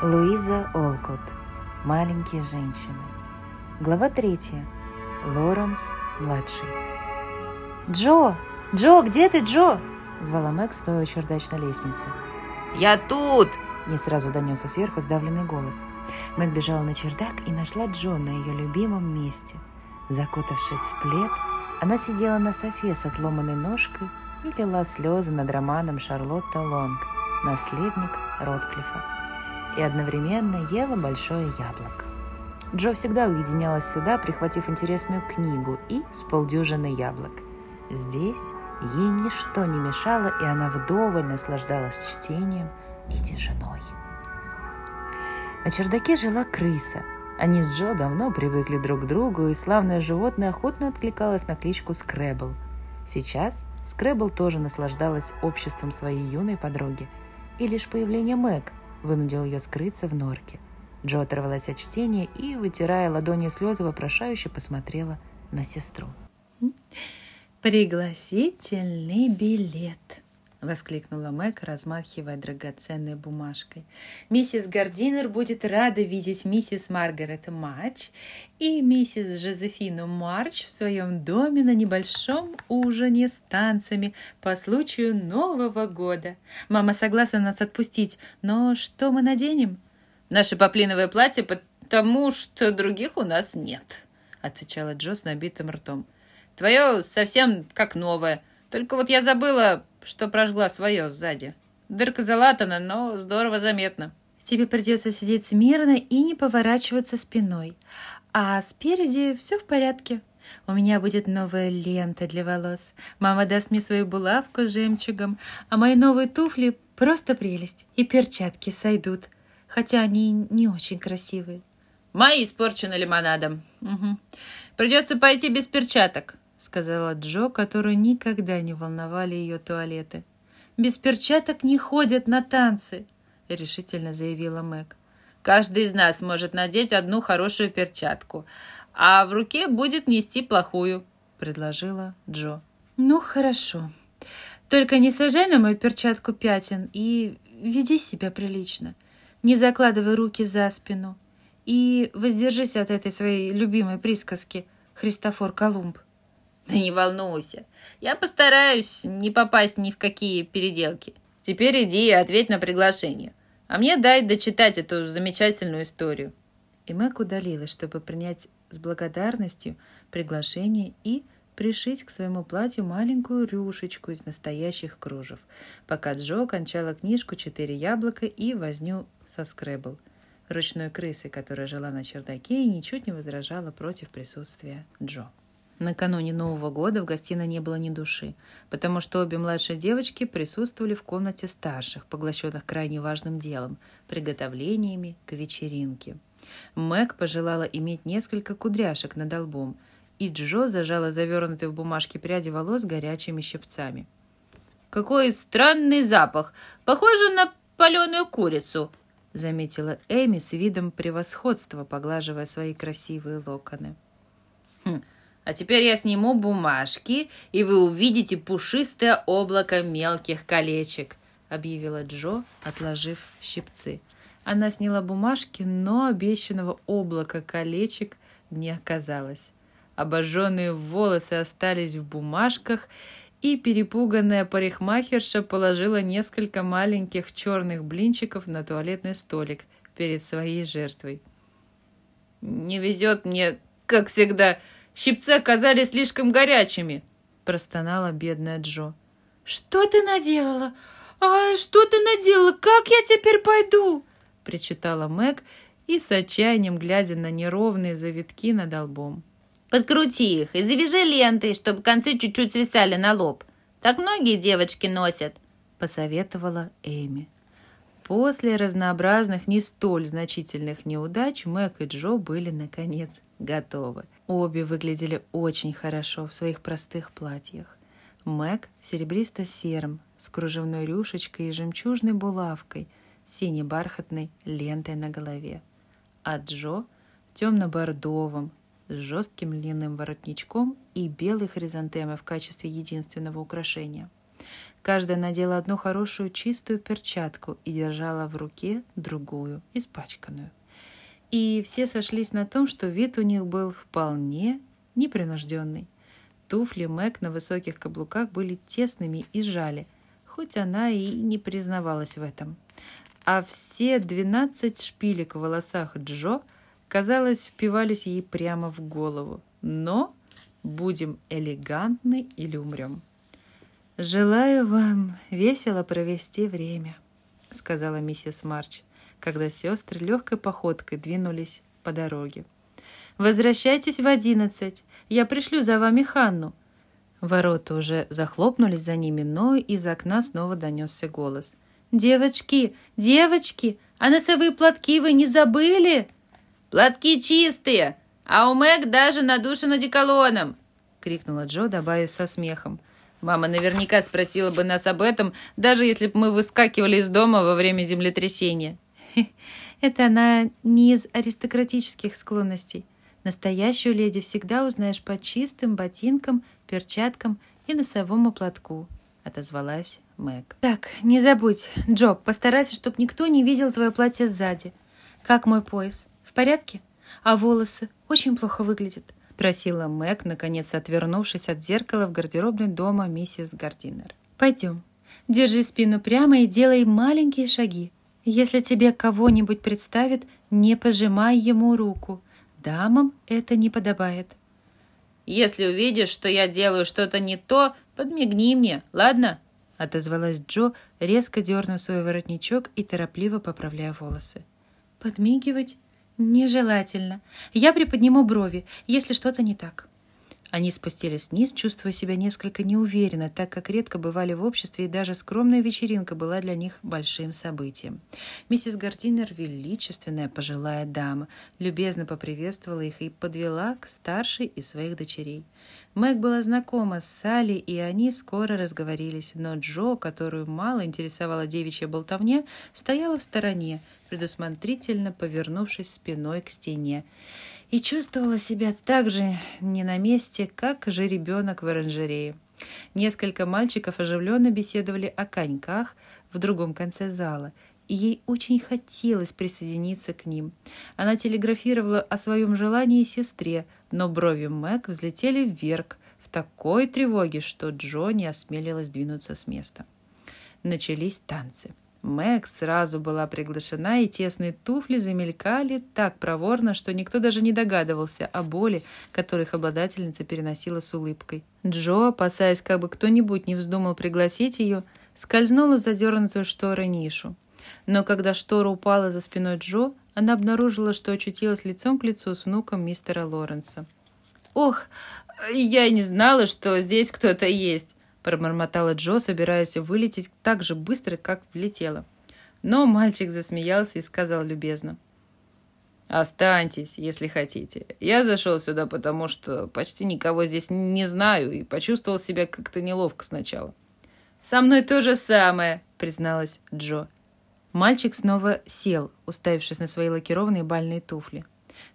Луиза Олкот. Маленькие женщины. Глава третья. Лоренс младший. «Джо! Джо, где ты, Джо?» Звала Мэг, стоя у чердачной лестницы. «Я тут!» Не сразу донесся сверху сдавленный голос. Мэг бежала на чердак и нашла Джо на ее любимом месте. Закутавшись в плед, она сидела на софе с отломанной ножкой и лила слезы над романом Шарлотта Лонг, наследник Ротклифа и одновременно ела большое яблоко. Джо всегда уединялась сюда, прихватив интересную книгу и с полдюжины яблок. Здесь ей ничто не мешало, и она вдоволь наслаждалась чтением и тишиной. На чердаке жила крыса. Они с Джо давно привыкли друг к другу, и славное животное охотно откликалось на кличку Скрэбл. Сейчас Скрэбл тоже наслаждалась обществом своей юной подруги, и лишь появление Мэг вынудил ее скрыться в норке. Джо оторвалась от чтения и, вытирая ладони слезы, вопрошающе посмотрела на сестру. «Пригласительный билет», — воскликнула Мэг, размахивая драгоценной бумажкой. «Миссис Гардинер будет рада видеть миссис Маргарет Матч и миссис Жозефину Марч в своем доме на небольшом ужине с танцами по случаю Нового года. Мама согласна нас отпустить, но что мы наденем?» «Наше поплиновое платье, потому что других у нас нет», — отвечала Джо с набитым ртом. «Твое совсем как новое, только вот я забыла что прожгла свое сзади. Дырка залатана, но здорово заметно. Тебе придется сидеть смирно и не поворачиваться спиной. А спереди все в порядке. У меня будет новая лента для волос. Мама даст мне свою булавку с жемчугом, а мои новые туфли просто прелесть. И перчатки сойдут, хотя они не очень красивые. Мои испорчены лимонадом. Угу. Придется пойти без перчаток. — сказала Джо, которую никогда не волновали ее туалеты. «Без перчаток не ходят на танцы», — решительно заявила Мэг. «Каждый из нас может надеть одну хорошую перчатку, а в руке будет нести плохую», — предложила Джо. «Ну, хорошо. Только не сажай на мою перчатку пятен и веди себя прилично. Не закладывай руки за спину и воздержись от этой своей любимой присказки «Христофор Колумб». Да не волнуйся. Я постараюсь не попасть ни в какие переделки. Теперь иди и ответь на приглашение. А мне дай дочитать эту замечательную историю. И Мэг удалилась, чтобы принять с благодарностью приглашение и пришить к своему платью маленькую рюшечку из настоящих кружев, пока Джо кончала книжку «Четыре яблока» и возню со скребл, ручной крысы, которая жила на чердаке и ничуть не возражала против присутствия Джо. Накануне Нового года в гостиной не было ни души, потому что обе младшие девочки присутствовали в комнате старших, поглощенных крайне важным делом – приготовлениями к вечеринке. Мэг пожелала иметь несколько кудряшек над лбом, и Джо зажала завернутые в бумажки пряди волос горячими щипцами. «Какой странный запах! Похоже на паленую курицу!» — заметила Эми с видом превосходства, поглаживая свои красивые локоны. «Хм, а теперь я сниму бумажки, и вы увидите пушистое облако мелких колечек», — объявила Джо, отложив щипцы. Она сняла бумажки, но обещанного облака колечек не оказалось. Обожженные волосы остались в бумажках, и перепуганная парикмахерша положила несколько маленьких черных блинчиков на туалетный столик перед своей жертвой. «Не везет мне, как всегда», Щипцы оказались слишком горячими», — простонала бедная Джо. «Что ты наделала? А что ты наделала? Как я теперь пойду?» — причитала Мэг и с отчаянием глядя на неровные завитки над лбом. «Подкрути их и завяжи лентой, чтобы концы чуть-чуть свисали на лоб. Так многие девочки носят», — посоветовала Эми. После разнообразных не столь значительных неудач Мэг и Джо были, наконец, готовы. Обе выглядели очень хорошо в своих простых платьях. Мэг в серебристо-сером, с кружевной рюшечкой и жемчужной булавкой, синей бархатной лентой на голове. А Джо в темно-бордовом, с жестким длинным воротничком и белой хризантемой в качестве единственного украшения. Каждая надела одну хорошую чистую перчатку и держала в руке другую, испачканную. И все сошлись на том, что вид у них был вполне непринужденный. Туфли Мэг на высоких каблуках были тесными и жали, хоть она и не признавалась в этом. А все двенадцать шпилек в волосах Джо, казалось, впивались ей прямо в голову. Но будем элегантны или умрем. «Желаю вам весело провести время», — сказала миссис Марч, когда сестры легкой походкой двинулись по дороге. «Возвращайтесь в одиннадцать. Я пришлю за вами Ханну». Ворота уже захлопнулись за ними, но из окна снова донесся голос. «Девочки, девочки, а носовые платки вы не забыли?» «Платки чистые, а у Мэг даже надушено деколоном!» — крикнула Джо, добавив со смехом. Мама наверняка спросила бы нас об этом, даже если бы мы выскакивали из дома во время землетрясения. Это она не из аристократических склонностей. Настоящую леди всегда узнаешь по чистым ботинкам, перчаткам и носовому платку, отозвалась Мэг. Так, не забудь, Джо, постарайся, чтобы никто не видел твое платье сзади. Как мой пояс? В порядке? А волосы очень плохо выглядят спросила Мэг, наконец отвернувшись от зеркала в гардеробной дома миссис Гардинер. «Пойдем. Держи спину прямо и делай маленькие шаги. Если тебе кого-нибудь представит, не пожимай ему руку. Дамам это не подобает». «Если увидишь, что я делаю что-то не то, подмигни мне, ладно?» отозвалась Джо, резко дернув свой воротничок и торопливо поправляя волосы. «Подмигивать «Нежелательно. Я приподниму брови, если что-то не так». Они спустились вниз, чувствуя себя несколько неуверенно, так как редко бывали в обществе, и даже скромная вечеринка была для них большим событием. Миссис Гардинер, величественная пожилая дама, любезно поприветствовала их и подвела к старшей из своих дочерей. Мэг была знакома с Салли, и они скоро разговорились, но Джо, которую мало интересовала девичья болтовня, стояла в стороне, предусмотрительно повернувшись спиной к стене и чувствовала себя так же не на месте, как же ребенок в оранжерее. Несколько мальчиков оживленно беседовали о коньках в другом конце зала, и ей очень хотелось присоединиться к ним. Она телеграфировала о своем желании сестре, но брови Мэг взлетели вверх в такой тревоге, что Джо не осмелилась двинуться с места. Начались танцы. Мэг сразу была приглашена, и тесные туфли замелькали так проворно, что никто даже не догадывался о боли, которую их обладательница переносила с улыбкой. Джо, опасаясь, как бы кто-нибудь не вздумал пригласить ее, скользнула в задернутую шторой нишу. Но когда штора упала за спиной Джо, она обнаружила, что очутилась лицом к лицу с внуком мистера Лоренса. «Ох, я не знала, что здесь кто-то есть!» Пробормотала Джо, собираясь вылететь так же быстро, как влетела. Но мальчик засмеялся и сказал любезно. «Останьтесь, если хотите. Я зашел сюда, потому что почти никого здесь не знаю и почувствовал себя как-то неловко сначала». «Со мной то же самое», — призналась Джо. Мальчик снова сел, уставившись на свои лакированные бальные туфли.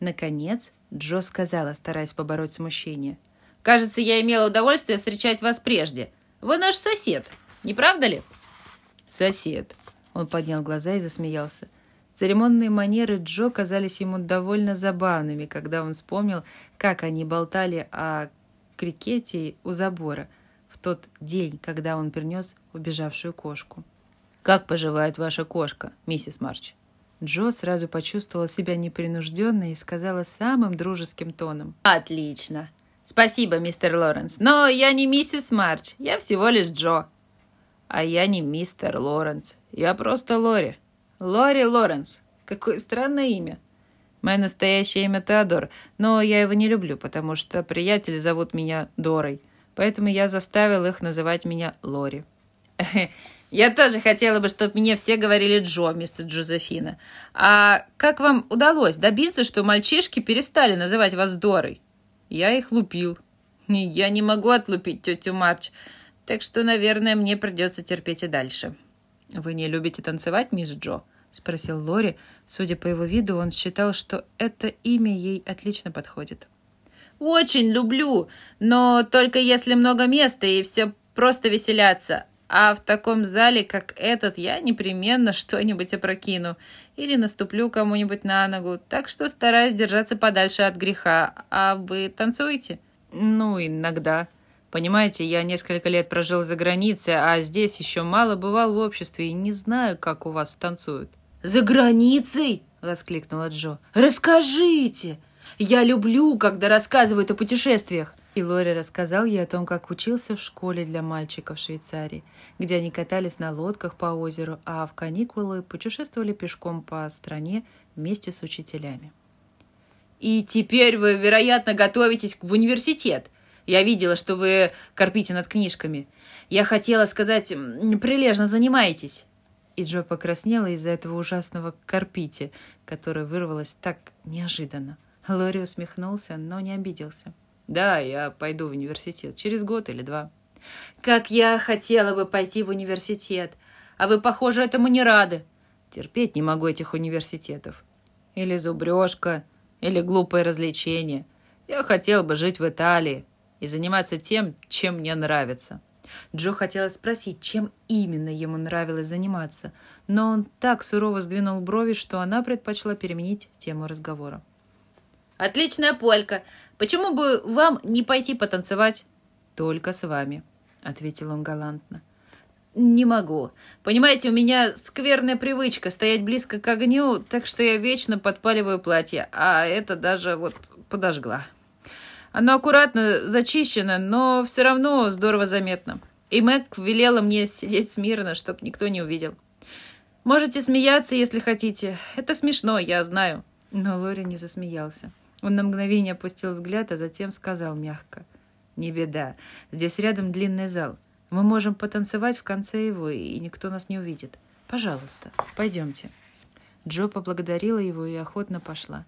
Наконец, Джо сказала, стараясь побороть смущение. «Кажется, я имела удовольствие встречать вас прежде. Вы наш сосед, не правда ли?» «Сосед». Он поднял глаза и засмеялся. Церемонные манеры Джо казались ему довольно забавными, когда он вспомнил, как они болтали о крикете у забора в тот день, когда он принес убежавшую кошку. «Как поживает ваша кошка, миссис Марч?» Джо сразу почувствовала себя непринужденной и сказала самым дружеским тоном. «Отлично! «Спасибо, мистер Лоренс, но я не миссис Марч, я всего лишь Джо». «А я не мистер Лоренс, я просто Лори». «Лори Лоренс. Какое странное имя». «Мое настоящее имя Теодор, но я его не люблю, потому что приятели зовут меня Дорой, поэтому я заставил их называть меня Лори». «Я тоже хотела бы, чтобы мне все говорили Джо вместо Джозефина. А как вам удалось добиться, что мальчишки перестали называть вас Дорой?» Я их лупил. Я не могу отлупить тетю Марч, так что, наверное, мне придется терпеть и дальше. «Вы не любите танцевать, мисс Джо?» — спросил Лори. Судя по его виду, он считал, что это имя ей отлично подходит. «Очень люблю, но только если много места и все просто веселятся. А в таком зале, как этот, я непременно что-нибудь опрокину или наступлю кому-нибудь на ногу, так что стараюсь держаться подальше от греха. А вы танцуете? Ну, иногда. Понимаете, я несколько лет прожил за границей, а здесь еще мало бывал в обществе и не знаю, как у вас танцуют. «За границей?» — воскликнула Джо. «Расскажите! Я люблю, когда рассказывают о путешествиях!» И Лори рассказал ей о том, как учился в школе для мальчиков в Швейцарии, где они катались на лодках по озеру, а в каникулы путешествовали пешком по стране вместе с учителями. «И теперь вы, вероятно, готовитесь в университет. Я видела, что вы корпите над книжками. Я хотела сказать, прилежно занимаетесь». И Джо покраснела из-за этого ужасного «корпите», которое вырвалось так неожиданно. Лори усмехнулся, но не обиделся. Да, я пойду в университет через год или два. Как я хотела бы пойти в университет, а вы, похоже, этому не рады. Терпеть не могу этих университетов. Или зубрежка, или глупое развлечение. Я хотел бы жить в Италии и заниматься тем, чем мне нравится. Джо хотела спросить, чем именно ему нравилось заниматься, но он так сурово сдвинул брови, что она предпочла переменить тему разговора. Отличная полька. Почему бы вам не пойти потанцевать? Только с вами, ответил он галантно. Не могу. Понимаете, у меня скверная привычка стоять близко к огню, так что я вечно подпаливаю платье, а это даже вот подожгла. Оно аккуратно зачищено, но все равно здорово заметно. И Мэг велела мне сидеть смирно, чтобы никто не увидел. Можете смеяться, если хотите. Это смешно, я знаю. Но Лори не засмеялся. Он на мгновение опустил взгляд, а затем сказал мягко. «Не беда. Здесь рядом длинный зал. Мы можем потанцевать в конце его, и никто нас не увидит. Пожалуйста, пойдемте». Джо поблагодарила его и охотно пошла.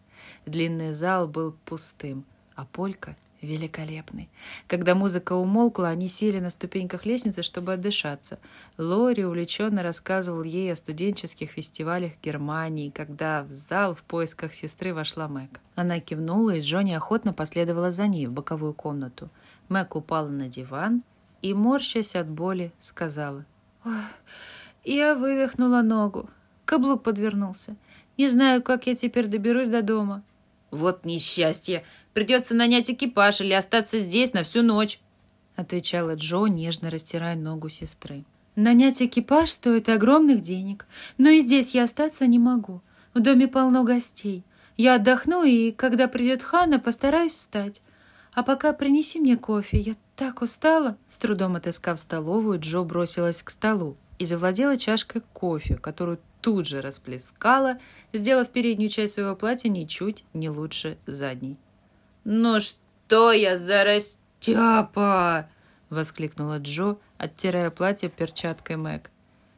Длинный зал был пустым, а полька великолепный. Когда музыка умолкла, они сели на ступеньках лестницы, чтобы отдышаться. Лори увлеченно рассказывал ей о студенческих фестивалях Германии, когда в зал в поисках сестры вошла Мэг. Она кивнула, и Джонни охотно последовала за ней в боковую комнату. Мэг упала на диван и, морщась от боли, сказала. «Я вывихнула ногу. Каблук подвернулся. Не знаю, как я теперь доберусь до дома». «Вот несчастье! Придется нанять экипаж или остаться здесь на всю ночь!» отвечала Джо, нежно растирая ногу сестры. «Нанять экипаж стоит огромных денег, но и здесь я остаться не могу. В доме полно гостей. Я отдохну, и когда придет Хана, постараюсь встать. А пока принеси мне кофе, я так устала!» С трудом отыскав столовую, Джо бросилась к столу и завладела чашкой кофе, которую тут же расплескала, сделав переднюю часть своего платья ничуть не лучше задней. «Ну что я за растяпа!» — воскликнула Джо, оттирая платье перчаткой Мэг.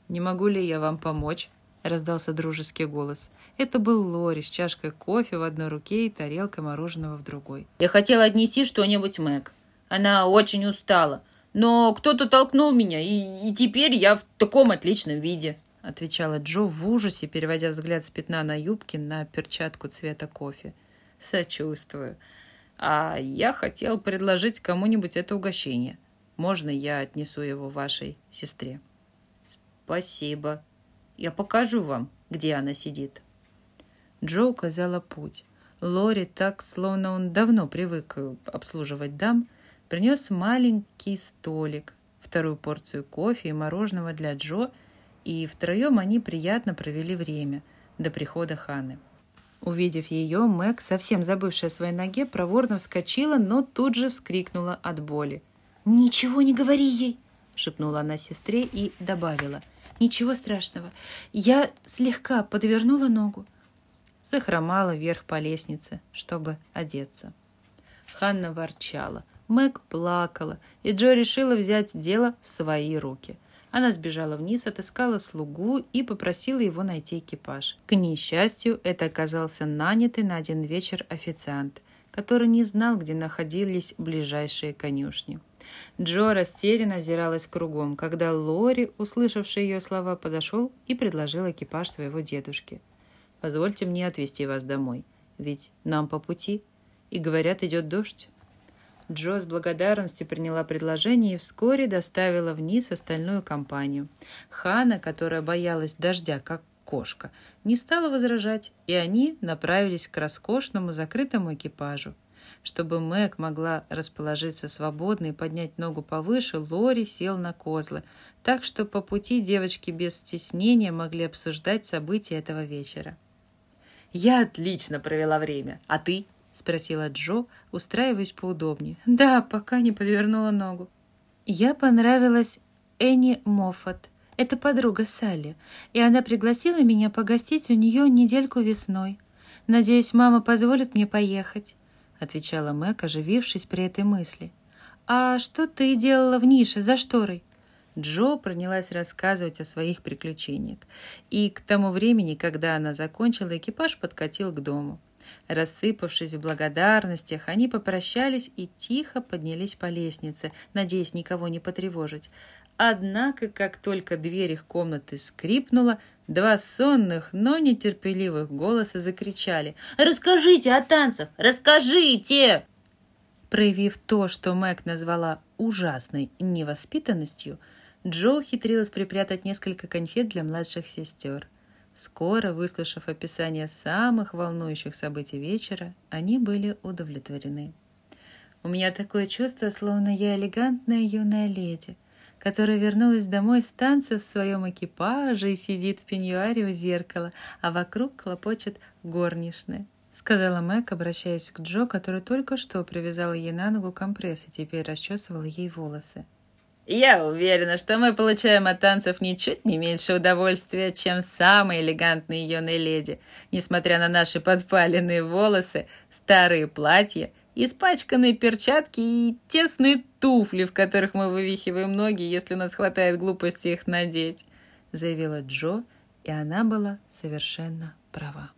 «Не могу ли я вам помочь?» — раздался дружеский голос. Это был Лори с чашкой кофе в одной руке и тарелкой мороженого в другой. «Я хотела отнести что-нибудь Мэг. Она очень устала. Но кто-то толкнул меня, и, и теперь я в таком отличном виде» отвечала Джо в ужасе, переводя взгляд с пятна на юбке на перчатку цвета кофе. Сочувствую. А я хотел предложить кому-нибудь это угощение. Можно я отнесу его вашей сестре? Спасибо. Я покажу вам, где она сидит. Джо указала путь. Лори, так словно он давно привык обслуживать дам, принес маленький столик, вторую порцию кофе и мороженого для Джо – и втроем они приятно провели время до прихода Ханы. Увидев ее, Мэг, совсем забывшая о своей ноге, проворно вскочила, но тут же вскрикнула от боли. «Ничего не говори ей!» — шепнула она сестре и добавила. «Ничего страшного. Я слегка подвернула ногу». Захромала вверх по лестнице, чтобы одеться. Ханна ворчала. Мэг плакала, и Джо решила взять дело в свои руки. Она сбежала вниз, отыскала слугу и попросила его найти экипаж. К несчастью, это оказался нанятый на один вечер официант, который не знал, где находились ближайшие конюшни. Джо растерянно озиралась кругом, когда Лори, услышавший ее слова, подошел и предложил экипаж своего дедушки. «Позвольте мне отвезти вас домой, ведь нам по пути, и, говорят, идет дождь». Джо с благодарностью приняла предложение и вскоре доставила вниз остальную компанию. Хана, которая боялась дождя, как кошка, не стала возражать, и они направились к роскошному закрытому экипажу. Чтобы Мэг могла расположиться свободно и поднять ногу повыше, Лори сел на козлы, так что по пути девочки без стеснения могли обсуждать события этого вечера. «Я отлично провела время, а ты?» — спросила Джо, устраиваясь поудобнее. «Да, пока не подвернула ногу». «Я понравилась Энни Моффат. Это подруга Салли, и она пригласила меня погостить у нее недельку весной. Надеюсь, мама позволит мне поехать», — отвечала Мэг, оживившись при этой мысли. «А что ты делала в нише за шторой?» Джо принялась рассказывать о своих приключениях, и к тому времени, когда она закончила, экипаж подкатил к дому. Рассыпавшись в благодарностях, они попрощались и тихо поднялись по лестнице, надеясь никого не потревожить. Однако, как только дверь их комнаты скрипнула, два сонных, но нетерпеливых голоса закричали «Расскажите о танцах! Расскажите!» Проявив то, что Мэг назвала ужасной невоспитанностью, Джо ухитрилась припрятать несколько конфет для младших сестер. Скоро, выслушав описание самых волнующих событий вечера, они были удовлетворены. «У меня такое чувство, словно я элегантная юная леди», которая вернулась домой с танца в своем экипаже и сидит в пеньюаре у зеркала, а вокруг хлопочет горничная. Сказала Мэг, обращаясь к Джо, который только что привязала ей на ногу компресс и теперь расчесывала ей волосы. Я уверена, что мы получаем от танцев ничуть не меньше удовольствия, чем самые элегантные юные леди, несмотря на наши подпаленные волосы, старые платья, испачканные перчатки и тесные туфли, в которых мы вывихиваем ноги, если у нас хватает глупости их надеть», — заявила Джо, и она была совершенно права.